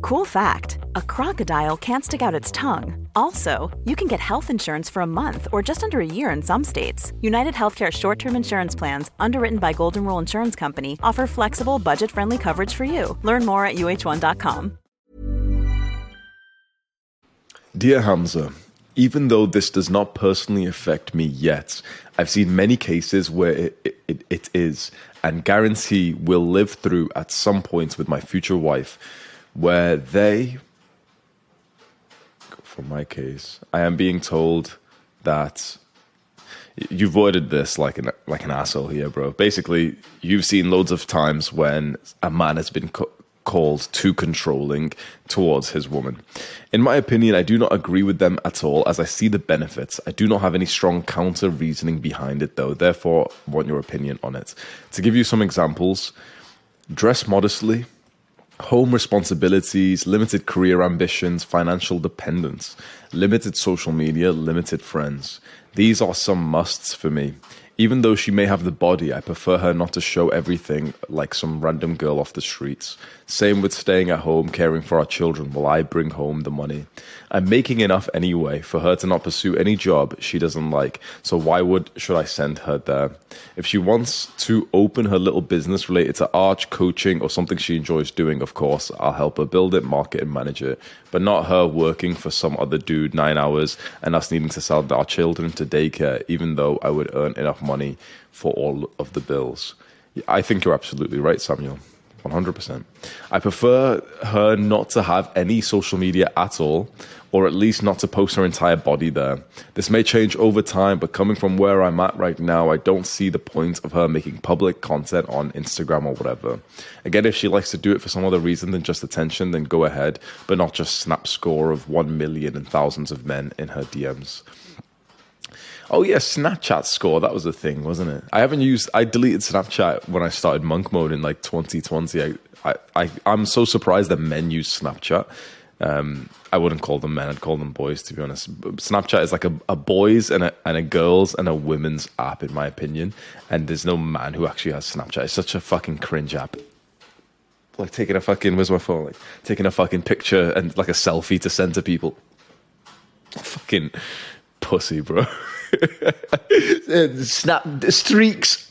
Cool fact a crocodile can't stick out its tongue. Also, you can get health insurance for a month or just under a year in some states. United Healthcare short term insurance plans, underwritten by Golden Rule Insurance Company, offer flexible, budget friendly coverage for you. Learn more at uh1.com. Dear Hamza, even though this does not personally affect me yet, I've seen many cases where it, it, it is, and guarantee will live through at some point with my future wife where they, for my case, I am being told that you've worded this like an like an asshole here, bro. Basically, you've seen loads of times when a man has been co- called too controlling towards his woman. In my opinion, I do not agree with them at all, as I see the benefits. I do not have any strong counter reasoning behind it, though. Therefore, want your opinion on it. To give you some examples, dress modestly home responsibilities, limited career ambitions, financial dependence, limited social media, limited friends. These are some musts for me. Even though she may have the body, I prefer her not to show everything like some random girl off the streets. Same with staying at home, caring for our children while I bring home the money. I'm making enough anyway for her to not pursue any job she doesn't like, so why would should I send her there? If she wants to open her little business related to arch, coaching, or something she enjoys doing, of course, I'll help her build it, market, and manage it. But not her working for some other dude nine hours and us needing to sell our children to daycare, even though I would earn enough money for all of the bills. I think you're absolutely right, Samuel. 100%. I prefer her not to have any social media at all, or at least not to post her entire body there. This may change over time, but coming from where I'm at right now, I don't see the point of her making public content on Instagram or whatever. Again, if she likes to do it for some other reason than just attention, then go ahead, but not just snap score of 1 million and thousands of men in her DMs. Oh yeah, Snapchat score. That was a thing, wasn't it? I haven't used. I deleted Snapchat when I started monk mode in like 2020. I, I, I am so surprised that men use Snapchat. Um, I wouldn't call them men. I'd call them boys, to be honest. Snapchat is like a, a boys and a and a girls and a women's app, in my opinion. And there's no man who actually has Snapchat. It's such a fucking cringe app. Like taking a fucking where's my phone? Like taking a fucking picture and like a selfie to send to people. Fucking pussy, bro. Uh, snap streaks,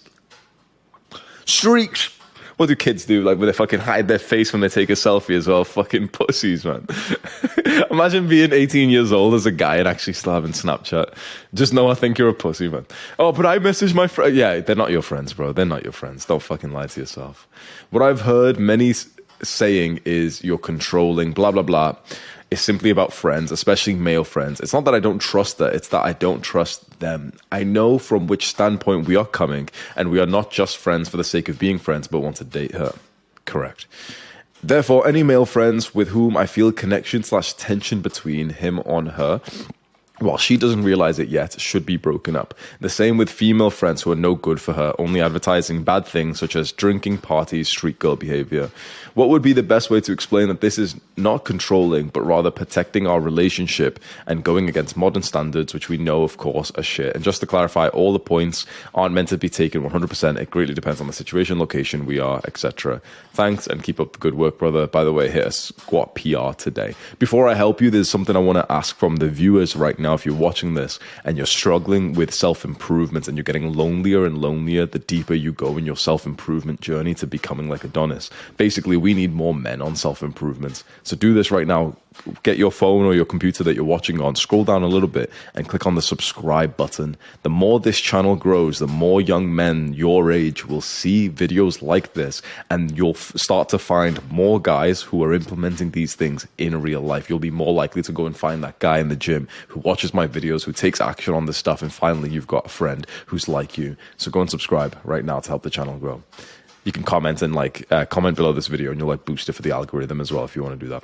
streaks. What do kids do? Like, when they fucking hide their face when they take a selfie as well? Fucking pussies, man. Imagine being 18 years old as a guy and actually still having Snapchat. Just know I think you're a pussy, man. Oh, but I message my friend. Yeah, they're not your friends, bro. They're not your friends. Don't fucking lie to yourself. What I've heard many saying is you're controlling, blah, blah, blah is simply about friends, especially male friends. It's not that I don't trust her, it's that I don't trust them. I know from which standpoint we are coming, and we are not just friends for the sake of being friends, but want to date her. Correct. Therefore, any male friends with whom I feel connection slash tension between him on her while she doesn't realize it yet, should be broken up. The same with female friends who are no good for her, only advertising bad things such as drinking, parties, street girl behavior. What would be the best way to explain that this is not controlling, but rather protecting our relationship and going against modern standards, which we know, of course, are shit? And just to clarify, all the points aren't meant to be taken 100%. It greatly depends on the situation, location we are, etc. Thanks and keep up the good work, brother. By the way, hit a squat PR today. Before I help you, there's something I want to ask from the viewers right now now, if you're watching this and you're struggling with self improvement and you're getting lonelier and lonelier the deeper you go in your self improvement journey to becoming like Adonis, basically, we need more men on self improvement. So do this right now get your phone or your computer that you're watching on, scroll down a little bit and click on the subscribe button. The more this channel grows, the more young men your age will see videos like this, and you'll f- start to find more guys who are implementing these things in real life. You'll be more likely to go and find that guy in the gym who watches my videos, who takes action on this stuff, and finally, you've got a friend who's like you. So go and subscribe right now to help the channel grow. You can comment and like uh, comment below this video, and you'll like boost it for the algorithm as well if you want to do that.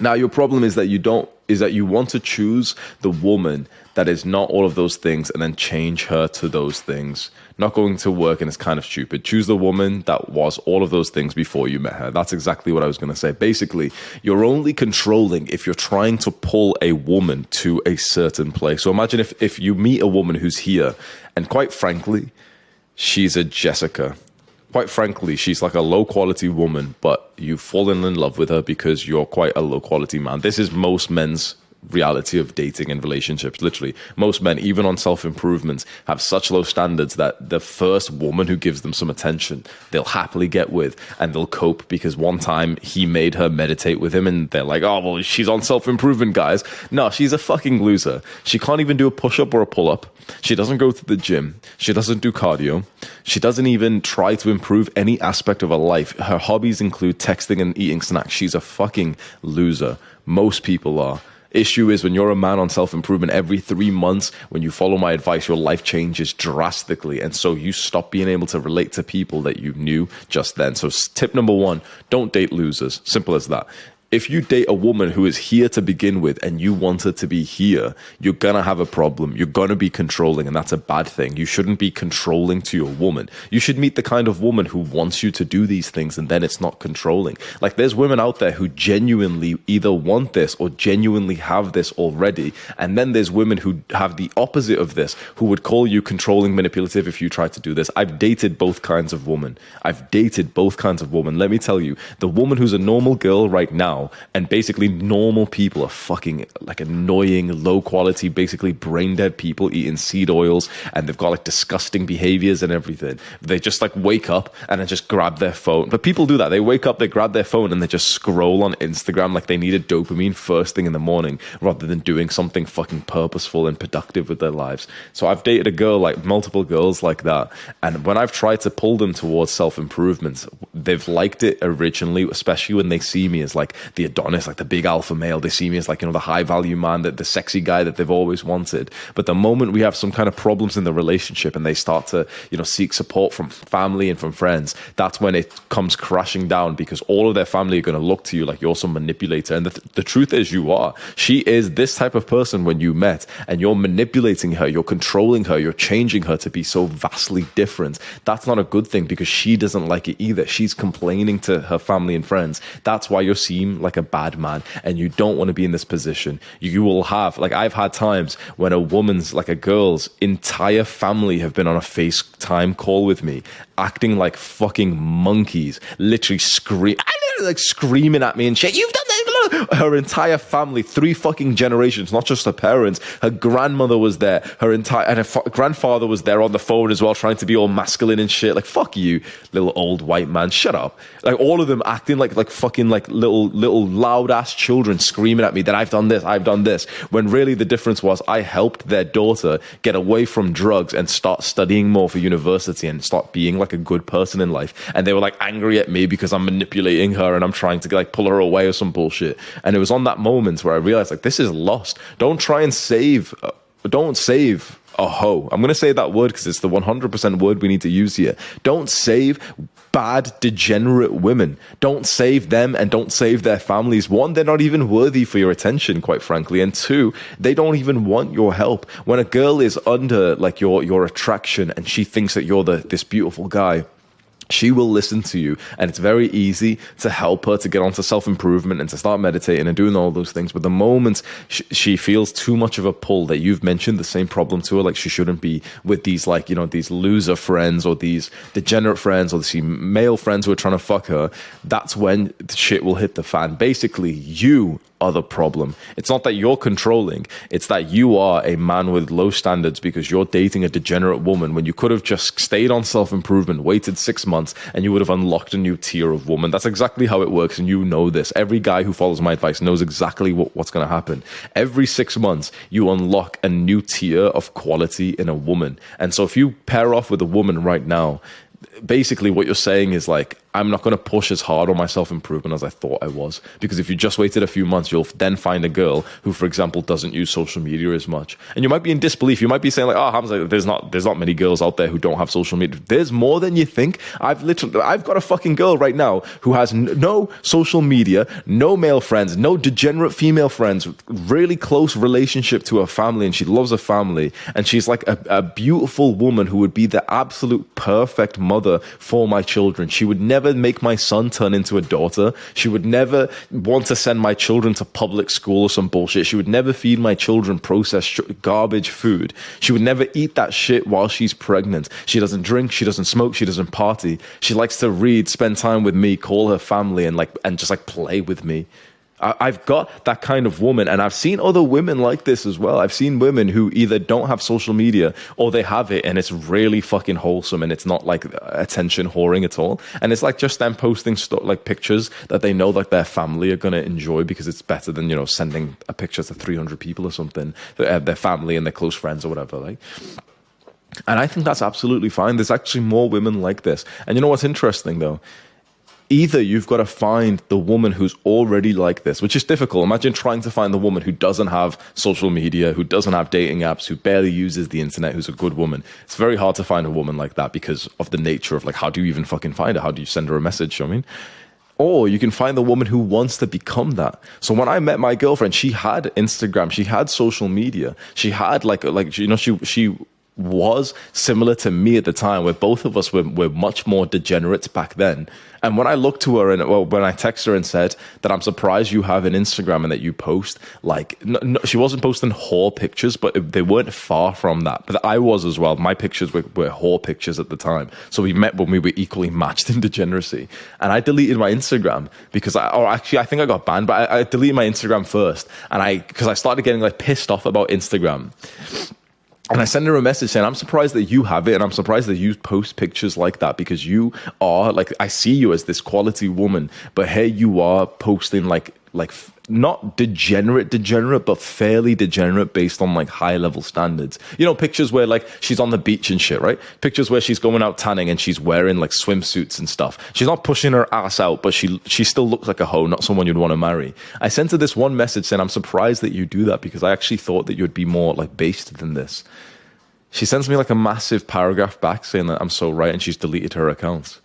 Now, your problem is that you don't, is that you want to choose the woman that is not all of those things and then change her to those things. Not going to work and it's kind of stupid. Choose the woman that was all of those things before you met her. That's exactly what I was going to say. Basically, you're only controlling if you're trying to pull a woman to a certain place. So imagine if, if you meet a woman who's here and quite frankly, she's a Jessica quite frankly, she's like a low quality woman, but you've fallen in love with her because you're quite a low quality man. This is most men's reality of dating and relationships. Literally, most men, even on self improvement, have such low standards that the first woman who gives them some attention, they'll happily get with and they'll cope because one time he made her meditate with him and they're like, oh, well, she's on self improvement, guys. No, she's a fucking loser. She can't even do a push up or a pull up. She doesn't go to the gym. She doesn't do cardio. She doesn't even try to improve any aspect of her life. Her hobbies include texting and eating snacks. She's a fucking loser. Most people are issue is when you're a man on self improvement, every three months, when you follow my advice, your life changes drastically. And so you stop being able to relate to people that you knew just then. So, tip number one don't date losers. Simple as that if you date a woman who is here to begin with and you want her to be here, you're gonna have a problem. You're gonna be controlling, and that's a bad thing. You shouldn't be controlling to your woman. You should meet the kind of woman who wants you to do these things, and then it's not controlling. Like, there's women out there who genuinely either want this or genuinely have this already. And then there's women who have the opposite of this, who would call you controlling, manipulative if you try to do this. I've dated both kinds of women. I've dated both kinds of women. Let me tell you, the woman who's a normal girl right now and basically normal people are fucking like annoying, low quality, basically brain dead people eating seed oils, and they've got like disgusting behaviors and everything. They just like wake up and then just grab their phone. But people do that. They wake up, they grab their phone, and they just scroll on Instagram like they needed dopamine first thing in the morning, rather than doing something fucking purposeful and productive with their lives. So I've dated a girl like multiple girls like that, and when I've tried to pull them towards self improvement, they've liked it originally, especially when they see me as like the Adonis, like the big alpha male. They see me as like, you know, the high value man, that the sexy guy that they've always wanted. But the moment we have some kind of problems in the relationship and they start to, you know, seek support from family and from friends, that's when it comes crashing down because all of their family are going to look to you like you're some manipulator. And the, th- the truth is, you are. She is this type of person when you met and you're manipulating her, you're controlling her, you're changing her to be so vastly different. That's not a good thing because she doesn't like it either. She's complaining to her family and friends. That's why you like a bad man and you don't want to be in this position. You will have, like, I've had times when a woman's, like a girl's entire family have been on a FaceTime call with me, acting like fucking monkeys, literally scream, like screaming at me and shit. You've done this. Her entire family, three fucking generations, not just her parents. Her grandmother was there. Her entire and her fa- grandfather was there on the phone as well, trying to be all masculine and shit. Like fuck you, little old white man. Shut up. Like all of them acting like like fucking like little little loud ass children screaming at me that I've done this, I've done this. When really the difference was I helped their daughter get away from drugs and start studying more for university and start being like a good person in life. And they were like angry at me because I'm manipulating her and I'm trying to like pull her away or some bullshit. And it was on that moment where I realized like this is lost. Don't try and save. Uh, don't save a hoe. I'm going to say that word because it's the 100% word we need to use here. Don't save bad, degenerate women. Don't save them and don't save their families. One, they're not even worthy for your attention, quite frankly. And two, they don't even want your help. When a girl is under like your, your attraction and she thinks that you're the, this beautiful guy, she will listen to you and it's very easy to help her to get onto self-improvement and to start meditating and doing all those things. But the moment she feels too much of a pull that you've mentioned the same problem to her like she shouldn't be with these like you know these loser friends or these degenerate friends or these male friends who are trying to fuck her that's when shit will hit the fan. Basically you other problem. It's not that you're controlling, it's that you are a man with low standards because you're dating a degenerate woman when you could have just stayed on self improvement, waited six months, and you would have unlocked a new tier of woman. That's exactly how it works, and you know this. Every guy who follows my advice knows exactly what, what's going to happen. Every six months, you unlock a new tier of quality in a woman. And so if you pair off with a woman right now, basically what you're saying is like I'm not going to push as hard on my self improvement as I thought I was. Because if you just waited a few months, you'll then find a girl who, for example, doesn't use social media as much. And you might be in disbelief. You might be saying like, "Oh, Hamza, there's not there's not many girls out there who don't have social media." There's more than you think. I've literally I've got a fucking girl right now who has no social media, no male friends, no degenerate female friends, really close relationship to her family, and she loves her family, and she's like a, a beautiful woman who would be the absolute perfect mother for my children. She would never never make my son turn into a daughter. She would never want to send my children to public school or some bullshit. She would never feed my children processed garbage food. She would never eat that shit while she's pregnant. She doesn't drink, she doesn't smoke, she doesn't party. She likes to read, spend time with me, call her family and like and just like play with me. I've got that kind of woman, and I've seen other women like this as well. I've seen women who either don't have social media or they have it, and it's really fucking wholesome, and it's not like attention whoring at all. And it's like just them posting st- like pictures that they know like their family are gonna enjoy because it's better than you know sending a picture to three hundred people or something, uh, their family and their close friends or whatever. Like. And I think that's absolutely fine. There's actually more women like this. And you know what's interesting though? Either you've got to find the woman who's already like this, which is difficult. Imagine trying to find the woman who doesn't have social media, who doesn't have dating apps, who barely uses the internet, who's a good woman. It's very hard to find a woman like that because of the nature of like, how do you even fucking find her? How do you send her a message? I mean, or you can find the woman who wants to become that. So when I met my girlfriend, she had Instagram, she had social media, she had like like you know she she was similar to me at the time, where both of us were, were much more degenerates back then. And when I looked to her and well, when I texted her and said that I'm surprised you have an Instagram and that you post like no, no, she wasn't posting whore pictures, but they weren't far from that. But I was as well. My pictures were, were whore pictures at the time. So we met when we were equally matched in degeneracy. And I deleted my Instagram because I, or actually I think I got banned, but I, I deleted my Instagram first, and I because I started getting like pissed off about Instagram and I send her a message saying, I'm surprised that you have it. And I'm surprised that you post pictures like that because you are like, I see you as this quality woman, but here you are posting like, like not degenerate, degenerate, but fairly degenerate based on like high level standards. You know, pictures where like she's on the beach and shit, right? Pictures where she's going out tanning and she's wearing like swimsuits and stuff. She's not pushing her ass out, but she she still looks like a hoe, not someone you'd want to marry. I sent her this one message saying, I'm surprised that you do that because I actually thought that you'd be more like based than this. She sends me like a massive paragraph back saying that I'm so right and she's deleted her accounts.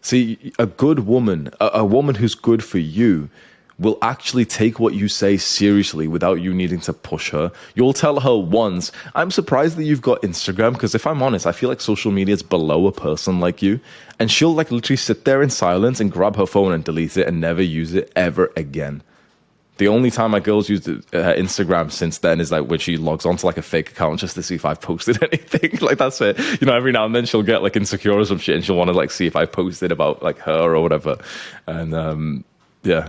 See, a good woman, a, a woman who's good for you, will actually take what you say seriously without you needing to push her. You'll tell her once, I'm surprised that you've got Instagram because if I'm honest, I feel like social media is below a person like you. And she'll like literally sit there in silence and grab her phone and delete it and never use it ever again. The only time my girl's used uh, Instagram since then is like when she logs onto like a fake account just to see if I've posted anything. like that's it. You know, every now and then she'll get like insecure or some shit and she'll want to like see if I posted about like her or whatever. And um, yeah,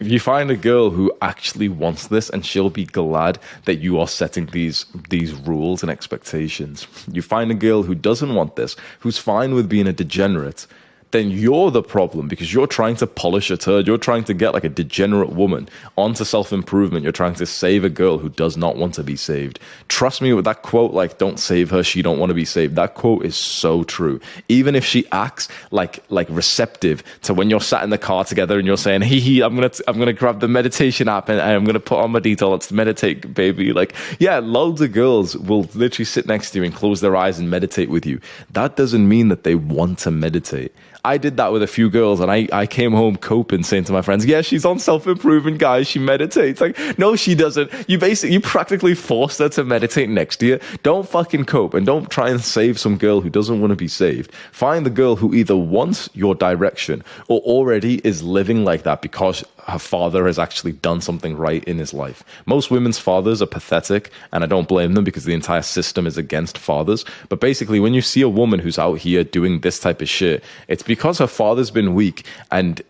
If you find a girl who actually wants this, and she'll be glad that you are setting these these rules and expectations. You find a girl who doesn't want this, who's fine with being a degenerate then you're the problem because you're trying to polish a turd. You're trying to get like a degenerate woman onto self improvement. You're trying to save a girl who does not want to be saved. Trust me with that quote, like, don't save her. She don't want to be saved. That quote is so true. Even if she acts like, like receptive to when you're sat in the car together and you're saying, hee hee, I'm going to, I'm going to grab the meditation app and I'm going to put on my detail. Let's meditate, baby. Like, yeah, loads of girls will literally sit next to you and close their eyes and meditate with you. That doesn't mean that they want to meditate. I did that with a few girls and I, I came home coping saying to my friends, yeah, she's on self-improvement, guys. She meditates. Like, no, she doesn't. You basically, you practically forced her to meditate next you. Don't fucking cope and don't try and save some girl who doesn't want to be saved. Find the girl who either wants your direction or already is living like that because her father has actually done something right in his life. Most women's fathers are pathetic, and I don't blame them because the entire system is against fathers. But basically, when you see a woman who's out here doing this type of shit, it's because her father's been weak. And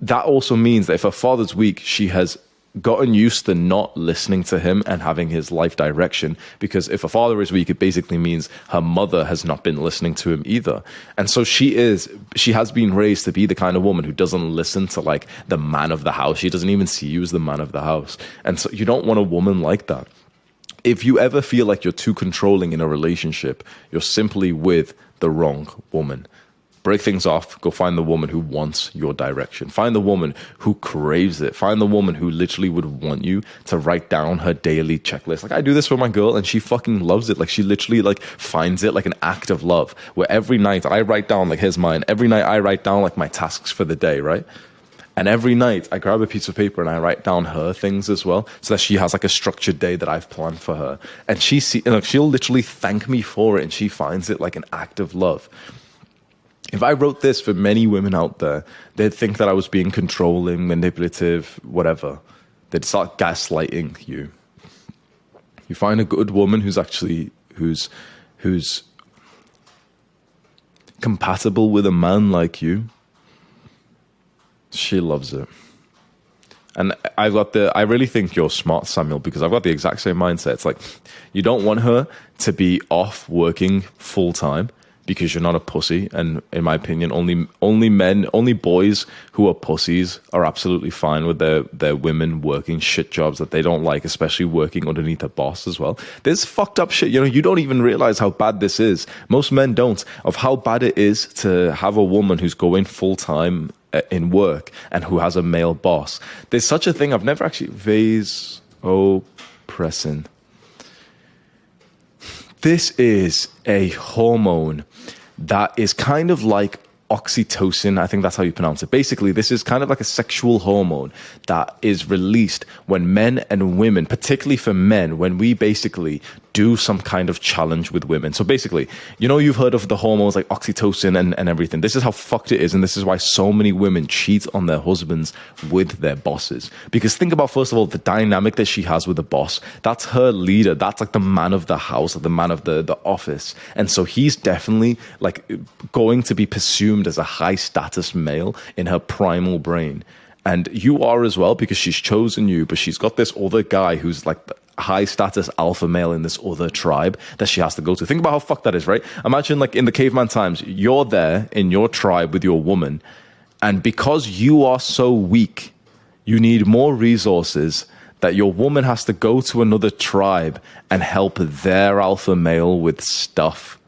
that also means that if her father's weak, she has gotten used to not listening to him and having his life direction because if a father is weak it basically means her mother has not been listening to him either. And so she is she has been raised to be the kind of woman who doesn't listen to like the man of the house. She doesn't even see you as the man of the house. And so you don't want a woman like that. If you ever feel like you're too controlling in a relationship you're simply with the wrong woman break things off. Go find the woman who wants your direction. Find the woman who craves it. Find the woman who literally would want you to write down her daily checklist. Like i do this for my girl and she fucking loves it. Like she literally like finds it like an act of love where every night i write down like here's mine. Every night i write down like my tasks for the day right? And every night I grab a piece of paper and I write down her things as well, so that she has like a structured day that I've planned for her. And she see, you know, she'll literally thank me for it, and she finds it like an act of love if I wrote this for many women out there, they'd think that I was being controlling, manipulative, whatever. They'd start gaslighting you. You find a good woman who's actually who's who's compatible with a man like you. She loves it. And I've got the I really think you're smart, Samuel, because I've got the exact same mindset. It's like you don't want her to be off working full time because you're not a pussy. And in my opinion, only only men, only boys who are pussies are absolutely fine with their their women working shit jobs that they don't like, especially working underneath a boss as well. There's fucked up shit. You know, you don't even realize how bad this is. Most men don't of how bad it is to have a woman who's going full time uh, in work and who has a male boss. There's such a thing. I've never actually vasopressin. This is a hormone that is kind of like oxytocin. I think that's how you pronounce it. Basically, this is kind of like a sexual hormone that is released when men and women, particularly for men, when we basically do some kind of challenge with women. So basically, you know, you've heard of the hormones like oxytocin and, and everything. This is how fucked it is. And this is why so many women cheat on their husbands with their bosses. Because think about, first of all, the dynamic that she has with the boss. That's her leader. That's like the man of the house, the man of the, the office. And so he's definitely like going to be presumed as a high status male in her primal brain. And you are as well because she's chosen you, but she's got this other guy who's like high status alpha male in this other tribe that she has to go to. Think about how fucked that is, right? Imagine like in the caveman times, you're there in your tribe with your woman, and because you are so weak, you need more resources that your woman has to go to another tribe and help their alpha male with stuff.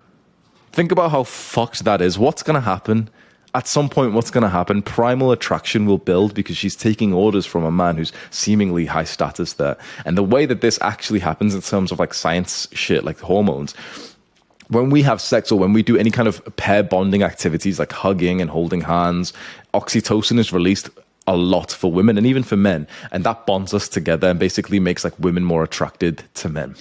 Think about how fucked that is. What's going to happen? At some point, what's going to happen? Primal attraction will build because she's taking orders from a man who's seemingly high status there. And the way that this actually happens in terms of like science shit, like hormones, when we have sex or when we do any kind of pair bonding activities like hugging and holding hands, oxytocin is released a lot for women and even for men. And that bonds us together and basically makes like women more attracted to men.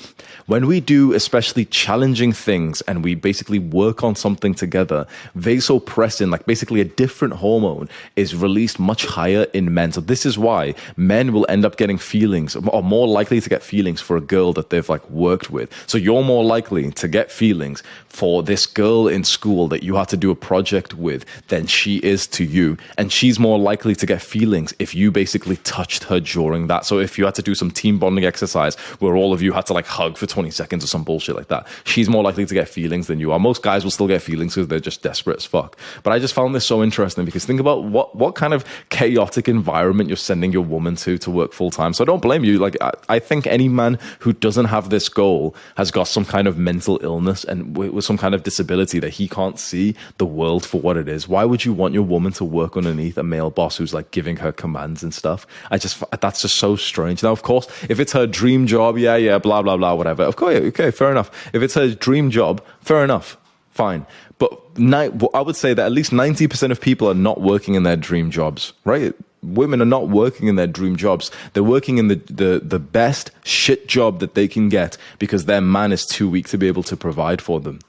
When we do especially challenging things and we basically work on something together, vasopressin, like basically a different hormone, is released much higher in men. So this is why men will end up getting feelings or more likely to get feelings for a girl that they've like worked with. So you're more likely to get feelings for this girl in school that you had to do a project with than she is to you. And she's more likely to get feelings feelings if you basically touched her during that. So if you had to do some team bonding exercise where all of you had to like hug for 20 seconds or some bullshit like that, she's more likely to get feelings than you are. Most guys will still get feelings because they're just desperate as fuck. But I just found this so interesting because think about what, what kind of chaotic environment you're sending your woman to to work full time. So I don't blame you. Like, I, I, think any man who doesn't have this goal has got some kind of mental illness and with, with some kind of disability that he can't see the world for what it is. Why would you want your woman to work underneath a male boss who's like giving her commands and stuff? I just, that's just so strange. Now, of course, if it's her dream job, yeah, yeah, blah, blah, blah, whatever. Of course, okay, fair enough. If it's her dream job, fair enough fine. But I would say that at least 90% of people are not working in their dream jobs, right? Women are not working in their dream jobs. They're working in the, the, the best shit job that they can get because their man is too weak to be able to provide for them.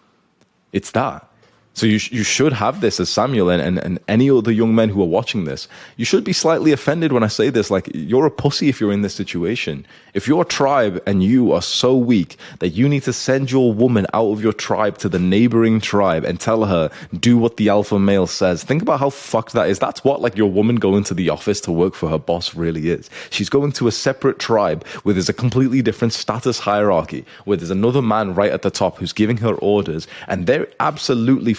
It's that. So you, sh- you should have this as Samuel and, and, and any other young men who are watching this. You should be slightly offended when I say this. Like, you're a pussy if you're in this situation. If your tribe and you are so weak that you need to send your woman out of your tribe to the neighboring tribe and tell her, do what the alpha male says. Think about how fucked that is. That's what, like, your woman going to the office to work for her boss really is. She's going to a separate tribe where there's a completely different status hierarchy, where there's another man right at the top who's giving her orders, and they're absolutely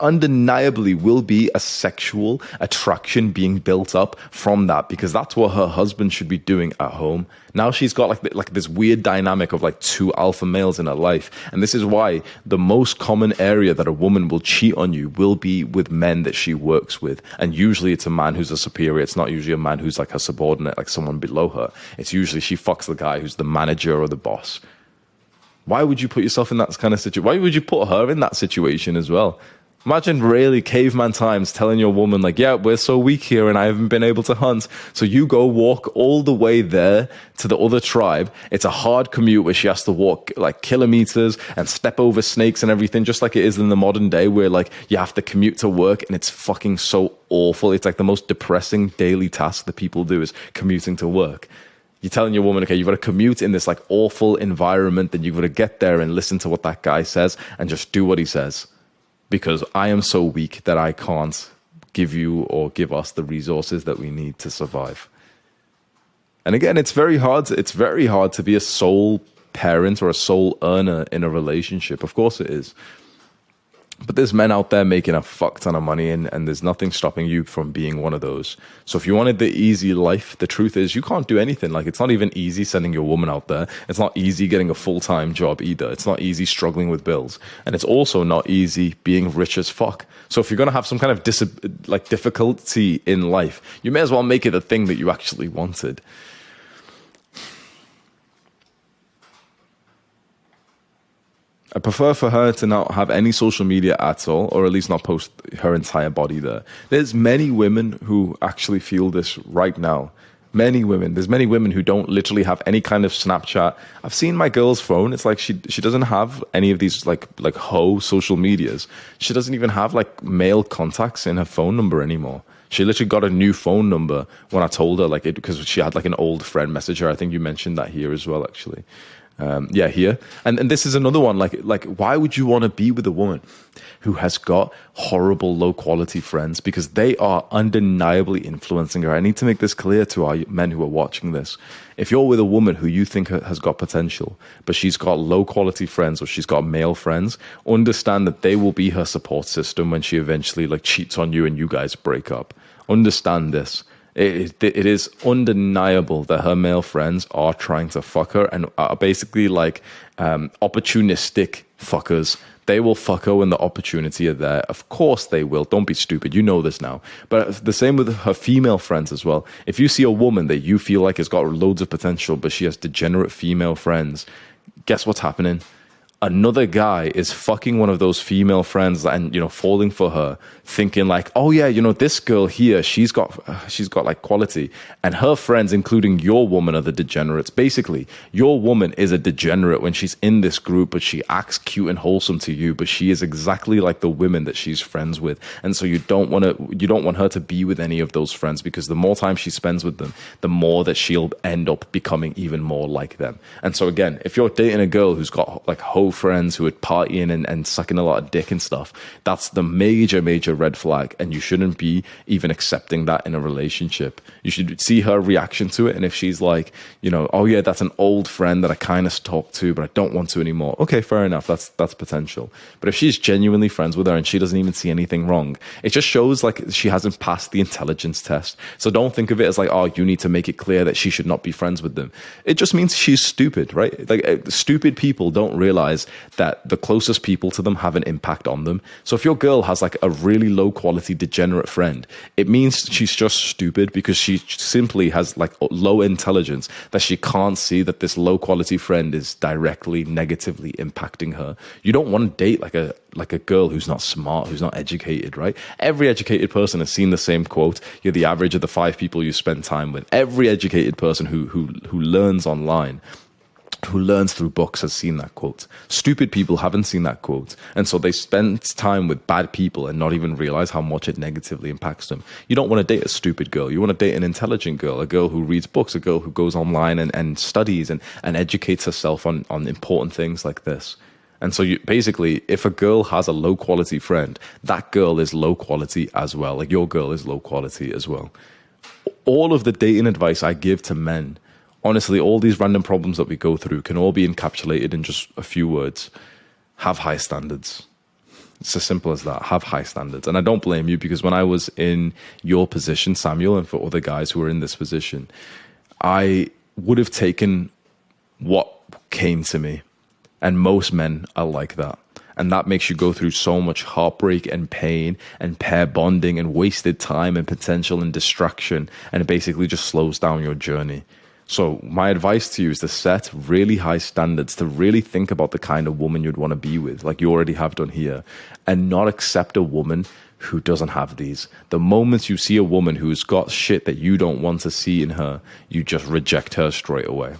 undeniably will be a sexual attraction being built up from that because that's what her husband should be doing at home. Now she's got like like this weird dynamic of like two alpha males in her life, and this is why the most common area that a woman will cheat on you will be with men that she works with, and usually it's a man who's a superior. It's not usually a man who's like a subordinate, like someone below her. It's usually she fucks the guy who's the manager or the boss. Why would you put yourself in that kind of situation? Why would you put her in that situation as well? Imagine really caveman times telling your woman, like, yeah, we're so weak here and I haven't been able to hunt. So you go walk all the way there to the other tribe. It's a hard commute where she has to walk like kilometers and step over snakes and everything, just like it is in the modern day where like you have to commute to work and it's fucking so awful. It's like the most depressing daily task that people do is commuting to work you're telling your woman, okay, you've got to commute in this like awful environment, then you've got to get there and listen to what that guy says and just do what he says because I am so weak that I can't give you or give us the resources that we need to survive. And again, it's very hard. It's very hard to be a sole parent or a sole earner in a relationship. Of course, it is. But there's men out there making a fuck ton of money, and, and there's nothing stopping you from being one of those. So if you wanted the easy life, the truth is you can't do anything. Like it's not even easy sending your woman out there. It's not easy getting a full time job either. It's not easy struggling with bills, and it's also not easy being rich as fuck. So if you're gonna have some kind of dis- like difficulty in life, you may as well make it a thing that you actually wanted. I prefer for her to not have any social media at all, or at least not post her entire body there. There's many women who actually feel this right now. Many women. There's many women who don't literally have any kind of Snapchat. I've seen my girl's phone. It's like she she doesn't have any of these like like ho social medias. She doesn't even have like male contacts in her phone number anymore. She literally got a new phone number when I told her, like, it, because she had like an old friend message her. I think you mentioned that here as well, actually. Um, yeah, here, and and this is another one. Like like, why would you want to be with a woman who has got horrible, low quality friends because they are undeniably influencing her? I need to make this clear to our men who are watching this. If you're with a woman who you think has got potential, but she's got low quality friends or she's got male friends, understand that they will be her support system when she eventually like cheats on you and you guys break up. Understand this it, it is undeniable that her male friends are trying to fuck her and are basically like um, opportunistic fuckers. They will fuck her when the opportunity are there. Of course they will. Don't be stupid. You know this now. But the same with her female friends as well. If you see a woman that you feel like has got loads of potential, but she has degenerate female friends, guess what's happening? Another guy is fucking one of those female friends and you know falling for her thinking like oh yeah you know this girl here she's got she's got like quality. And her friends including your woman are the degenerates. Basically your woman is a degenerate when she's in this group but she acts cute and wholesome to you but she is exactly like the women that she's friends with. And so you don't want to you don't want her to be with any of those friends because the more time she spends with them the more that she'll end up becoming even more like them. And so again if you're dating a girl who's got like hope bro friends who are partying and, and sucking a lot of dick and stuff, that's the major, major red flag. And you shouldn't be even accepting that in a relationship. You should see her reaction to it. And if she's like, you know, oh yeah, that's an old friend that I kind of talk to, but I don't want to anymore. Okay, fair enough. That's that's potential. But if she's genuinely friends with her and she doesn't even see anything wrong, it just shows like she hasn't passed the intelligence test. So don't think of it as like, oh, you need to make it clear that she should not be friends with them. It just means she's stupid, right? Like uh, stupid people don't realize that the closest people to them have an impact on them. So if your girl has like a really low quality degenerate friend, it means she's just stupid because she simply has like low intelligence that she can't see that this low quality friend is directly negatively impacting her. You don't want to date like a like a girl who's not smart, who's not educated, right? Every educated person has seen the same quote. You're the average of the five people you spend time with. Every educated person who who who learns online who learns through books has seen that quote. Stupid people haven't seen that quote. And so they spend time with bad people and not even realize how much it negatively impacts them. You don't want to date a stupid girl. You want to date an intelligent girl, a girl who reads books, a girl who goes online and, and studies and, and educates herself on, on important things like this. And so you basically, if a girl has a low quality friend, that girl is low quality as well. Like your girl is low quality as well. All of the dating advice I give to men, honestly, all these random problems that we go through can all be encapsulated in just a few words. Have high standards. It's as simple as that. Have high standards. And I don't blame you because when I was in your position, Samuel, and for other guys who were in this position, I would have taken what came to me and most men are like that. And that makes you go through so much heartbreak and pain and pair bonding and wasted time and potential and distraction. And it basically just slows down your journey. So, my advice to you is to set really high standards, to really think about the kind of woman you'd want to be with, like you already have done here, and not accept a woman who doesn't have these. The moment you see a woman who's got shit that you don't want to see in her, you just reject her straight away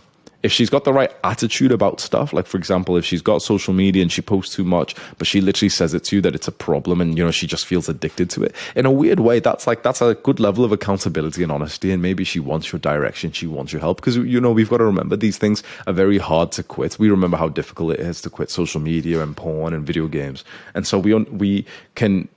if she's got the right attitude about stuff, like for example, if she's got social media and she posts too much, but she literally says it to you that it's a problem and you know she just feels addicted to it. In a weird way, that's like that's a good level of accountability and honesty. And maybe she wants your direction, she wants your help. Because you know, we've got to remember these things are very hard to quit. We remember how difficult it is to quit social media and porn and video games. And so we we can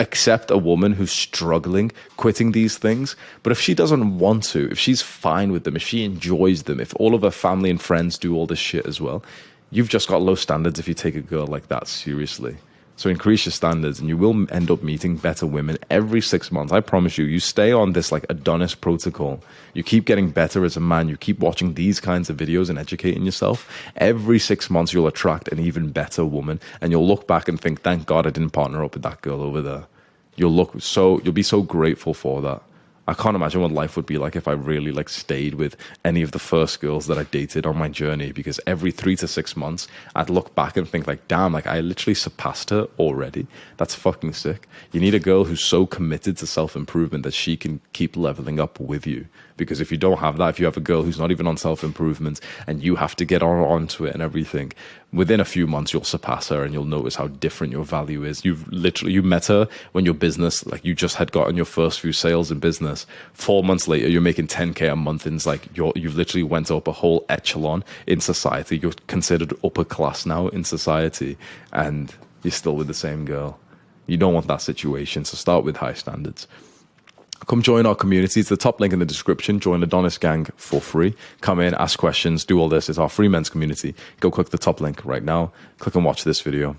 accept a woman who's struggling quitting these things. But if she doesn't want to, if she's fine with them, if she enjoys them, if all of her family and friends do all this shit as well, you've just got low standards if you take a girl like that seriously. So increase your standards and you will end up meeting better women every six months. I promise you, you stay on this like Adonis protocol. You keep getting better as a man. You keep watching these kinds of videos and educating yourself. Every six months, you'll attract an even better woman and you'll look back and think, thank God I didn't partner up with that girl over there. You'll look so, you'll be so grateful for that. I can't imagine what life would be like if I really like stayed with any of the first girls that I dated on my journey because every 3 to 6 months I'd look back and think like damn like I literally surpassed her already. That's fucking sick. You need a girl who's so committed to self-improvement that she can keep leveling up with you because if you don't have that if you have a girl who's not even on self-improvement and you have to get on onto it and everything within a few months you'll surpass her and you'll notice how different your value is you've literally you met her when your business like you just had gotten your first few sales in business four months later you're making 10k a month and it's like you're you've literally went up a whole echelon in society you're considered upper class now in society and you're still with the same girl you don't want that situation so start with high standards Come join our community. It's the top link in the description. Join Adonis Gang for free. Come in, ask questions, do all this. It's our free men's community. Go click the top link right now. Click and watch this video.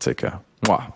Take care. Mwah.